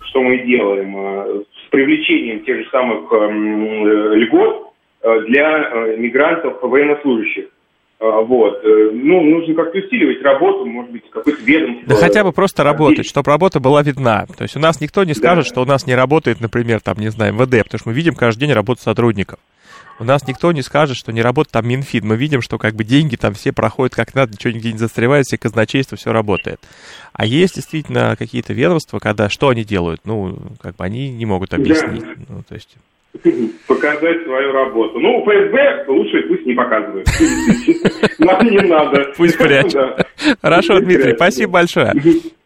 что мы делаем, э, с привлечением тех же самых эм, э, льгот э, для мигрантов военнослужащих. Вот. Ну, нужно как-то усиливать работу, может быть, какой-то ведомство. Да хотя бы просто работать, чтобы работа была видна. То есть у нас никто не скажет, да. что у нас не работает, например, там, не знаю, МВД, потому что мы видим каждый день работу сотрудников. У нас никто не скажет, что не работает там Минфин. Мы видим, что как бы деньги там все проходят как надо, ничего нигде не застревает, все казначейство, все работает. А есть действительно какие-то ведомства, когда что они делают? Ну, как бы они не могут объяснить. Да. Ну, то есть... Показать свою работу. Ну, ФСБ лучше пусть не показывает. Нам не надо. Пусть прячет. Хорошо, Дмитрий, спасибо большое.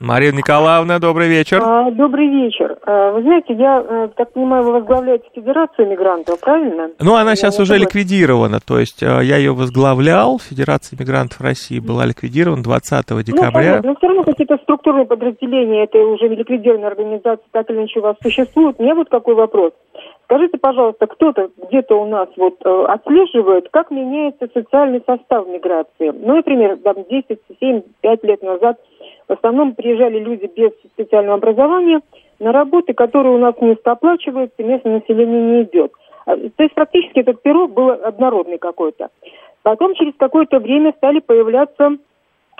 Марина Николаевна, добрый вечер. А, добрый вечер. А, вы знаете, я а, так понимаю, вы возглавляете Федерацию мигрантов, правильно? Ну, она я сейчас уже ликвидирована, то есть а, я ее возглавлял, Федерация мигрантов России была ликвидирована 20 ну, декабря. Ну, но все равно какие-то структурные подразделения этой уже ликвидированной организации так или иначе у вас существуют. Мне вот какой вопрос. Скажите, пожалуйста, кто-то где-то у нас вот э, отслеживает, как меняется социальный состав миграции? Ну, например, там 10, 7, 5 лет назад в основном приезжали люди без специального образования на работы, которые у нас не оплачиваются, местное население не идет. А, то есть практически этот пирог был однородный какой-то. Потом через какое-то время стали появляться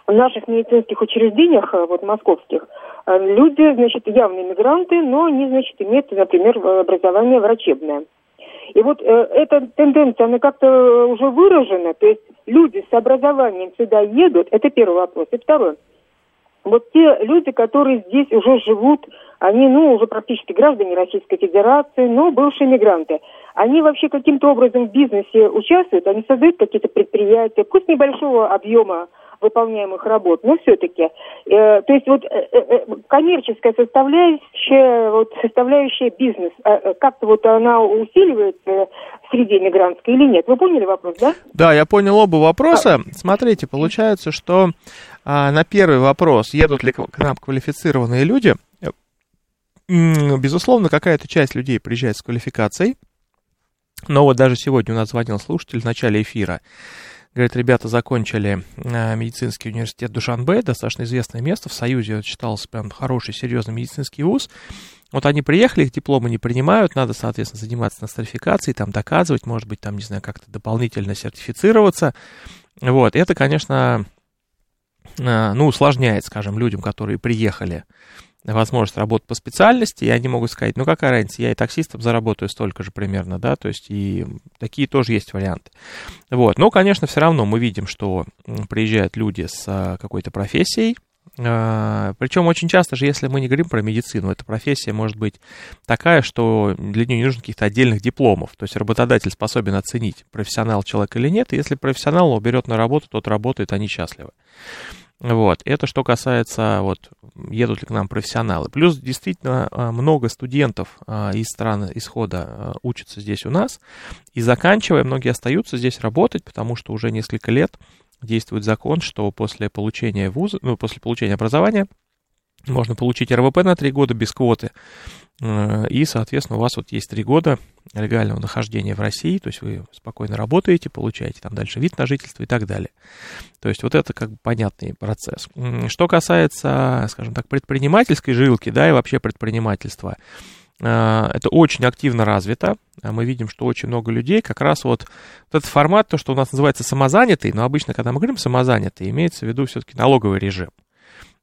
в наших медицинских учреждениях, э, вот московских, э, люди, значит, явные мигранты, но они, значит, имеют, например, образование врачебное. И вот э, эта тенденция, она как-то уже выражена, то есть люди с образованием сюда едут, это первый вопрос. И второй – вот те люди, которые здесь уже живут, они, ну, уже практически граждане Российской Федерации, но бывшие мигранты, они вообще каким-то образом в бизнесе участвуют, они создают какие-то предприятия, пусть небольшого объема выполняемых работ, но все-таки, э, то есть вот э, э, э, коммерческая составляющая, вот составляющая бизнес, э, э, как-то вот она усиливается в среде мигрантской или нет? Вы поняли вопрос, да? Да, я понял оба вопроса. А. Смотрите, получается, что а, на первый вопрос, едут ли к нам квалифицированные люди, безусловно, какая-то часть людей приезжает с квалификацией, но вот даже сегодня у нас звонил слушатель в начале эфира, Говорит, ребята закончили э, медицинский университет Душанбе, достаточно известное место в Союзе, считался прям хороший, серьезный медицинский вуз. Вот они приехали, их дипломы не принимают, надо, соответственно, заниматься нострификацией, там доказывать, может быть, там, не знаю, как-то дополнительно сертифицироваться. Вот, это, конечно, э, ну, усложняет, скажем, людям, которые приехали возможность работать по специальности, и они могут сказать, ну какая разница, я и таксистом заработаю столько же примерно, да, то есть и такие тоже есть варианты. Вот, но, конечно, все равно мы видим, что приезжают люди с а, какой-то профессией, а, причем очень часто же, если мы не говорим про медицину, эта профессия может быть такая, что для нее не нужно каких-то отдельных дипломов. То есть работодатель способен оценить, профессионал человек или нет. И если профессионал его берет на работу, тот работает, они счастливы. Вот, это что касается, вот, едут ли к нам профессионалы. Плюс действительно а, много студентов а, из стран исхода а, учатся здесь у нас, и заканчивая, многие остаются здесь работать, потому что уже несколько лет действует закон, что после получения вуза, ну, после получения образования можно получить РВП на три года без квоты. Э, и, соответственно, у вас вот есть три года легального нахождения в России, то есть вы спокойно работаете, получаете там дальше вид на жительство и так далее. То есть вот это как бы понятный процесс. Что касается, скажем так, предпринимательской жилки, да, и вообще предпринимательства, э, это очень активно развито. Мы видим, что очень много людей как раз вот, вот этот формат, то, что у нас называется самозанятый, но обычно, когда мы говорим самозанятый, имеется в виду все-таки налоговый режим.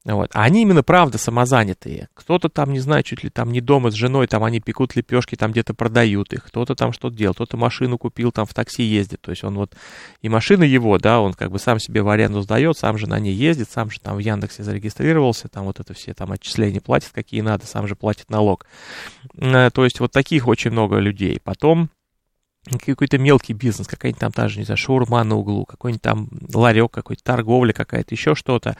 Вот. А они именно правда самозанятые. Кто-то там, не знаю, чуть ли там не дома с женой, там они пекут лепешки, там где-то продают их. Кто-то там что-то делал, кто-то машину купил, там в такси ездит. То есть он вот, и машина его, да, он как бы сам себе в аренду сдает, сам же на ней ездит, сам же там в Яндексе зарегистрировался, там вот это все там отчисления платит, какие надо, сам же платит налог. Э, то есть вот таких очень много людей. Потом какой-то мелкий бизнес, какая-нибудь там та же, не знаю, шаурма на углу, какой-нибудь там ларек, какой-то торговля какая-то, еще что-то.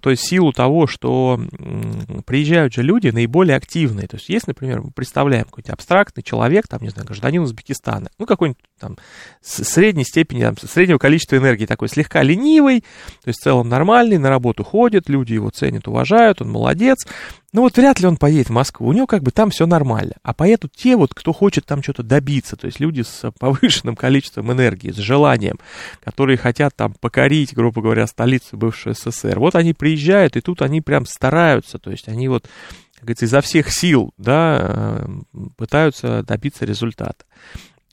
То есть силу того, что приезжают же люди наиболее активные. То есть есть, например, мы представляем какой-то абстрактный человек, там, не знаю, гражданин Узбекистана, ну, какой-нибудь там средней степени, там, среднего количества энергии, такой слегка ленивый, то есть в целом нормальный, на работу ходит, люди его ценят, уважают, он молодец, ну вот вряд ли он поедет в Москву, у него как бы там все нормально. А поедут те вот, кто хочет там что-то добиться, то есть люди с повышенным количеством энергии, с желанием, которые хотят там покорить, грубо говоря, столицу бывшего СССР. Вот они приезжают, и тут они прям стараются, то есть они вот, как говорится, изо всех сил, да, э, пытаются добиться результата.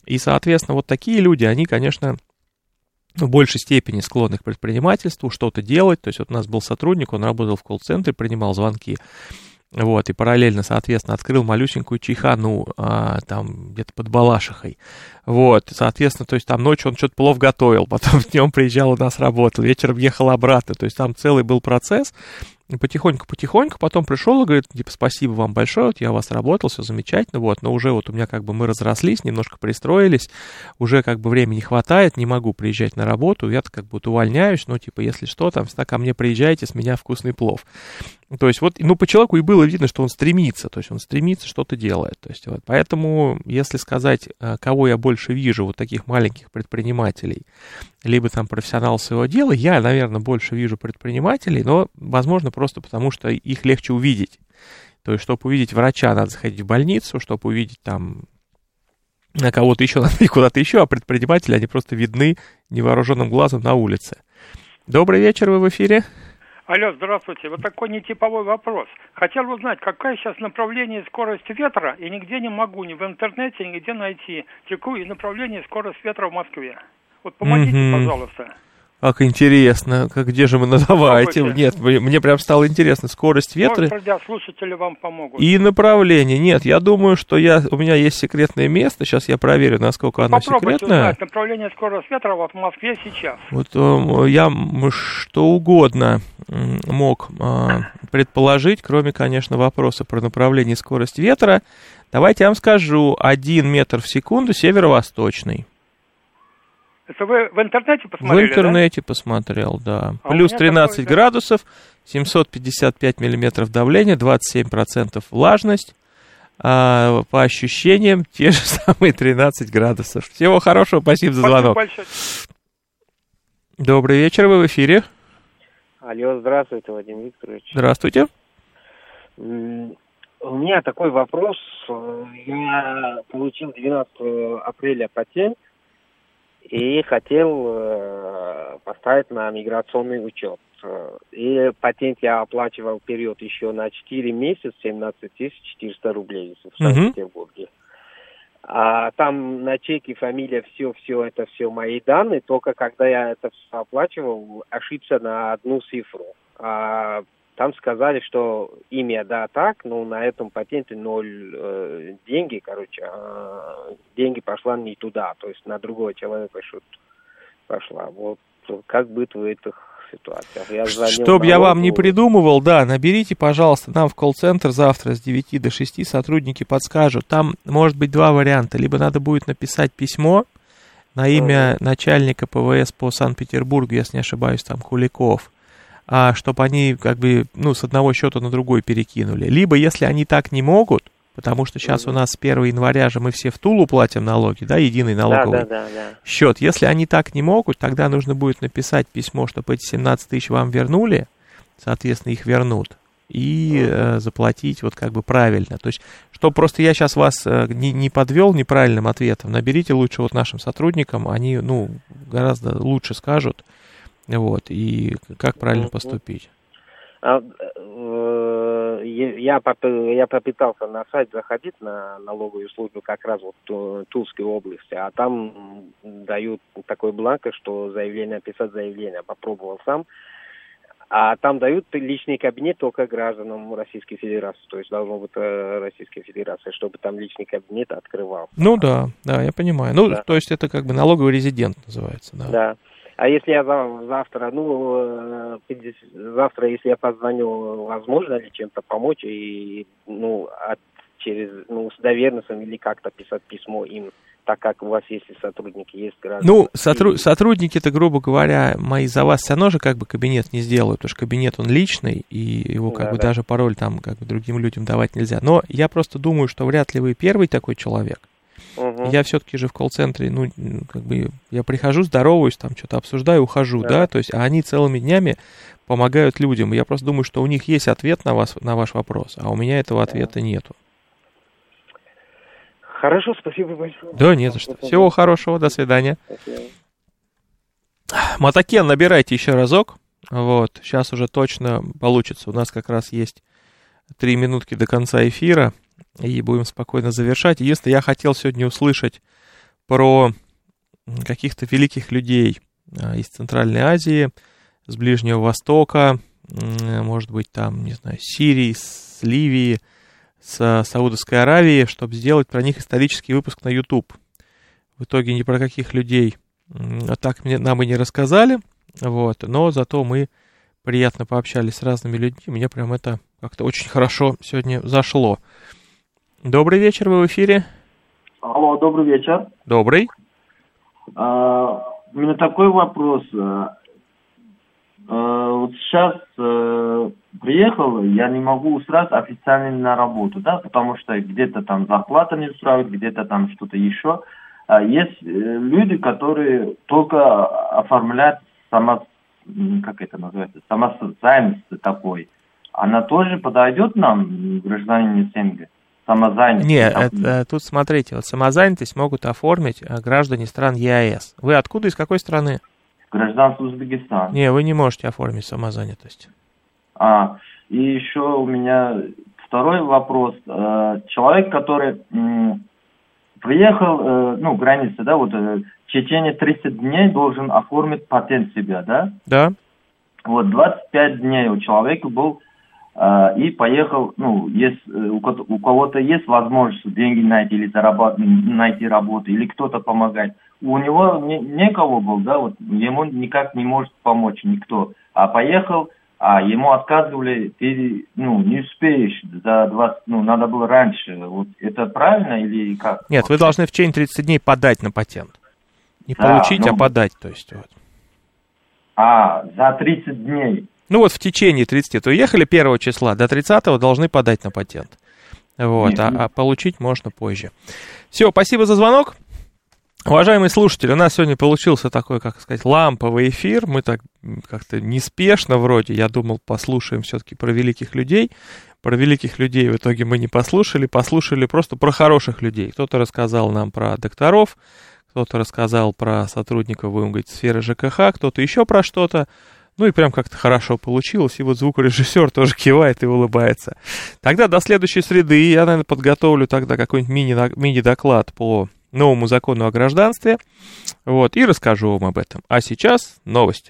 И, соответственно, вот такие люди, они, конечно, в большей степени склонны к предпринимательству, что-то делать. То есть вот у нас был сотрудник, он работал в колл-центре, принимал звонки. Вот, и параллельно, соответственно, открыл малюсенькую чайхану а, там где-то под Балашихой. Вот, соответственно, то есть там ночью он что-то плов готовил, потом днем приезжал у нас работал, вечером ехал обратно. То есть там целый был процесс, потихоньку-потихоньку, потом пришел и говорит, типа, спасибо вам большое, вот я у вас работал, все замечательно, вот, но уже вот у меня как бы мы разрослись, немножко пристроились, уже как бы времени хватает, не могу приезжать на работу, я-то как бы увольняюсь, но типа, если что, там всегда ко мне приезжайте, с меня вкусный плов. То есть вот, ну, по человеку и было видно, что он стремится, то есть он стремится, что-то делает. То есть вот, поэтому, если сказать, э, кого я больше вижу, вот таких маленьких предпринимателей, либо там профессионал своего дела, я, наверное, больше вижу предпринимателей, но, возможно, просто потому, что их легче увидеть. То есть, чтобы увидеть врача, надо заходить в больницу, чтобы увидеть там на кого-то еще, надо куда-то еще, а предприниматели, они просто видны невооруженным глазом на улице. Добрый вечер, вы в эфире. Алло, здравствуйте. Вот такой нетиповой вопрос. Хотел узнать, какая сейчас направление и скорость ветра, и нигде не могу ни в интернете, нигде найти текущее направление и скорость ветра в Москве. Вот помогите, mm-hmm. пожалуйста. Как интересно, как где же мы называете? Нет, мне прям стало интересно. Скорость ветра. Может, слушатели вам помогут. И направление. Нет, я думаю, что я, у меня есть секретное место. Сейчас я проверю, насколько ну, оно Попробуйте секретное. узнать направление скорость ветра вот в Москве сейчас. Вот э, я что угодно мог а, предположить, кроме, конечно, вопроса про направление скорость ветра. Давайте я вам скажу. один метр в секунду северо-восточный. Это вы в интернете посмотрели, В интернете да? посмотрел, да. А Плюс 13 такой, градусов, 755 миллиметров давления, 27% влажность. А, по ощущениям, те же самые 13 градусов. Всего хорошего, спасибо за звонок. Спасибо Добрый вечер, вы в эфире. Алло, здравствуйте, Вадим Викторович. Здравствуйте. У меня такой вопрос. Я получил 12 апреля патент и хотел э, поставить на миграционный учет. И патент я оплачивал период еще на 4 месяца, 17 400 рублей в Санкт-Петербурге. А там на чеке фамилия, все, все, это все мои данные. Только когда я это все оплачивал, ошибся на одну цифру. А там сказали, что имя, да, так, но на этом патенте ноль э, деньги, короче, а деньги пошла не туда, то есть на другого человека что-то пошла. Вот как быть в этих ситуациях? Я Чтоб я вам не придумывал, да, наберите, пожалуйста, нам в колл-центр завтра с 9 до 6 сотрудники подскажут. Там может быть два варианта. Либо надо будет написать письмо на имя начальника ПВС по Санкт-Петербургу, если не ошибаюсь, там Куликов а чтобы они как бы, ну, с одного счета на другой перекинули. Либо, если они так не могут, потому что сейчас у нас с 1 января же мы все в Тулу платим налоги, да, единый налоговый да, да, да, да. счет. Если они так не могут, тогда нужно будет написать письмо, чтобы эти 17 тысяч вам вернули, соответственно, их вернут, и э, заплатить вот как бы правильно. То есть, что просто я сейчас вас э, не, не подвел неправильным ответом, наберите лучше вот нашим сотрудникам, они, ну, гораздо лучше скажут, вот, и как правильно поступить? А, э, я, я попытался на сайт заходить на налоговую службу как раз вот в Тульской области, а там дают такой бланк, что заявление, писать заявление. Попробовал сам. А там дают личный кабинет только гражданам Российской Федерации. То есть должно быть э, Российская Федерация, чтобы там личный кабинет открывал. Ну да, да, я понимаю. Ну, да. то есть это как бы налоговый резидент называется, да. Да. А если я завтра, ну, 50, э, завтра, если я позвоню, возможно ли чем-то помочь и, ну, от, через, ну, с доверенностью или как-то писать письмо им, так как у вас есть сотрудники, есть граждане. Ну, сотру- сотрудники-то, грубо говоря, мои за вас все равно же как бы кабинет не сделают, потому что кабинет он личный, и его как да, бы да. даже пароль там как бы другим людям давать нельзя. Но я просто думаю, что вряд ли вы первый такой человек, Угу. Я все-таки же в колл-центре, ну, как бы, я прихожу, здороваюсь, там что-то обсуждаю, ухожу, да. да, то есть, а они целыми днями помогают людям. Я просто думаю, что у них есть ответ на, вас, на ваш вопрос, а у меня этого ответа нету. Хорошо, спасибо большое. Да, не за что. Всего хорошего, до свидания. Спасибо. Матакен, набирайте еще разок. Вот, сейчас уже точно получится. У нас как раз есть три минутки до конца эфира и будем спокойно завершать. Если я хотел сегодня услышать про каких-то великих людей а, из Центральной Азии, с Ближнего Востока, может быть, там, не знаю, Сирии, с Ливии, с Саудовской Аравии, чтобы сделать про них исторический выпуск на YouTube. В итоге ни про каких людей так нам и не рассказали, вот, но зато мы приятно пообщались с разными людьми, мне прям это как-то очень хорошо сегодня зашло. Добрый вечер, вы в эфире. Алло, добрый вечер. Добрый. А, у меня такой вопрос. А, а, вот сейчас а, приехал, я не могу сразу официально на работу, да, потому что где-то там зарплата не устраивает, где-то там что-то еще. А есть э, люди, которые только оформляют само, как это называется, самозаймость такой. Она тоже подойдет нам, гражданин СНГ? Самозанятость. Нет, это, тут смотрите, вот самозанятость могут оформить э, граждане стран ЕАЭС. Вы откуда, из какой страны? Гражданство Узбекистана. Не, вы не можете оформить самозанятость. А, и еще у меня второй вопрос. Э, человек, который приехал, э, ну, границы, да, вот в течение 30 дней должен оформить патент себя, да? Да. Вот 25 дней у человека был и поехал, ну, есть, э, у кого-то есть возможность деньги найти или зарабатывать, найти работу, или кто-то помогает. У него не, некого был, да, вот ему никак не может помочь никто. А поехал, а ему отказывали, ты, ну, не успеешь за 20, ну, надо было раньше. Вот это правильно или как? Нет, вы должны в течение 30 дней подать на патент. Не да, получить, ну, а подать, то есть. Вот. А, за 30 дней. Ну вот в течение 30, то уехали 1 числа, до 30 должны подать на патент. Вот, а, а получить можно позже. Все, спасибо за звонок. Уважаемые слушатели, у нас сегодня получился такой, как сказать, ламповый эфир. Мы так как-то неспешно вроде, я думал, послушаем все-таки про великих людей. Про великих людей в итоге мы не послушали, послушали просто про хороших людей. Кто-то рассказал нам про докторов, кто-то рассказал про сотрудников, будем говорить, сферы ЖКХ, кто-то еще про что-то. Ну и прям как-то хорошо получилось. И вот звукорежиссер тоже кивает и улыбается. Тогда до следующей среды я, наверное, подготовлю тогда какой-нибудь мини- мини-доклад по новому закону о гражданстве. Вот, и расскажу вам об этом. А сейчас новости.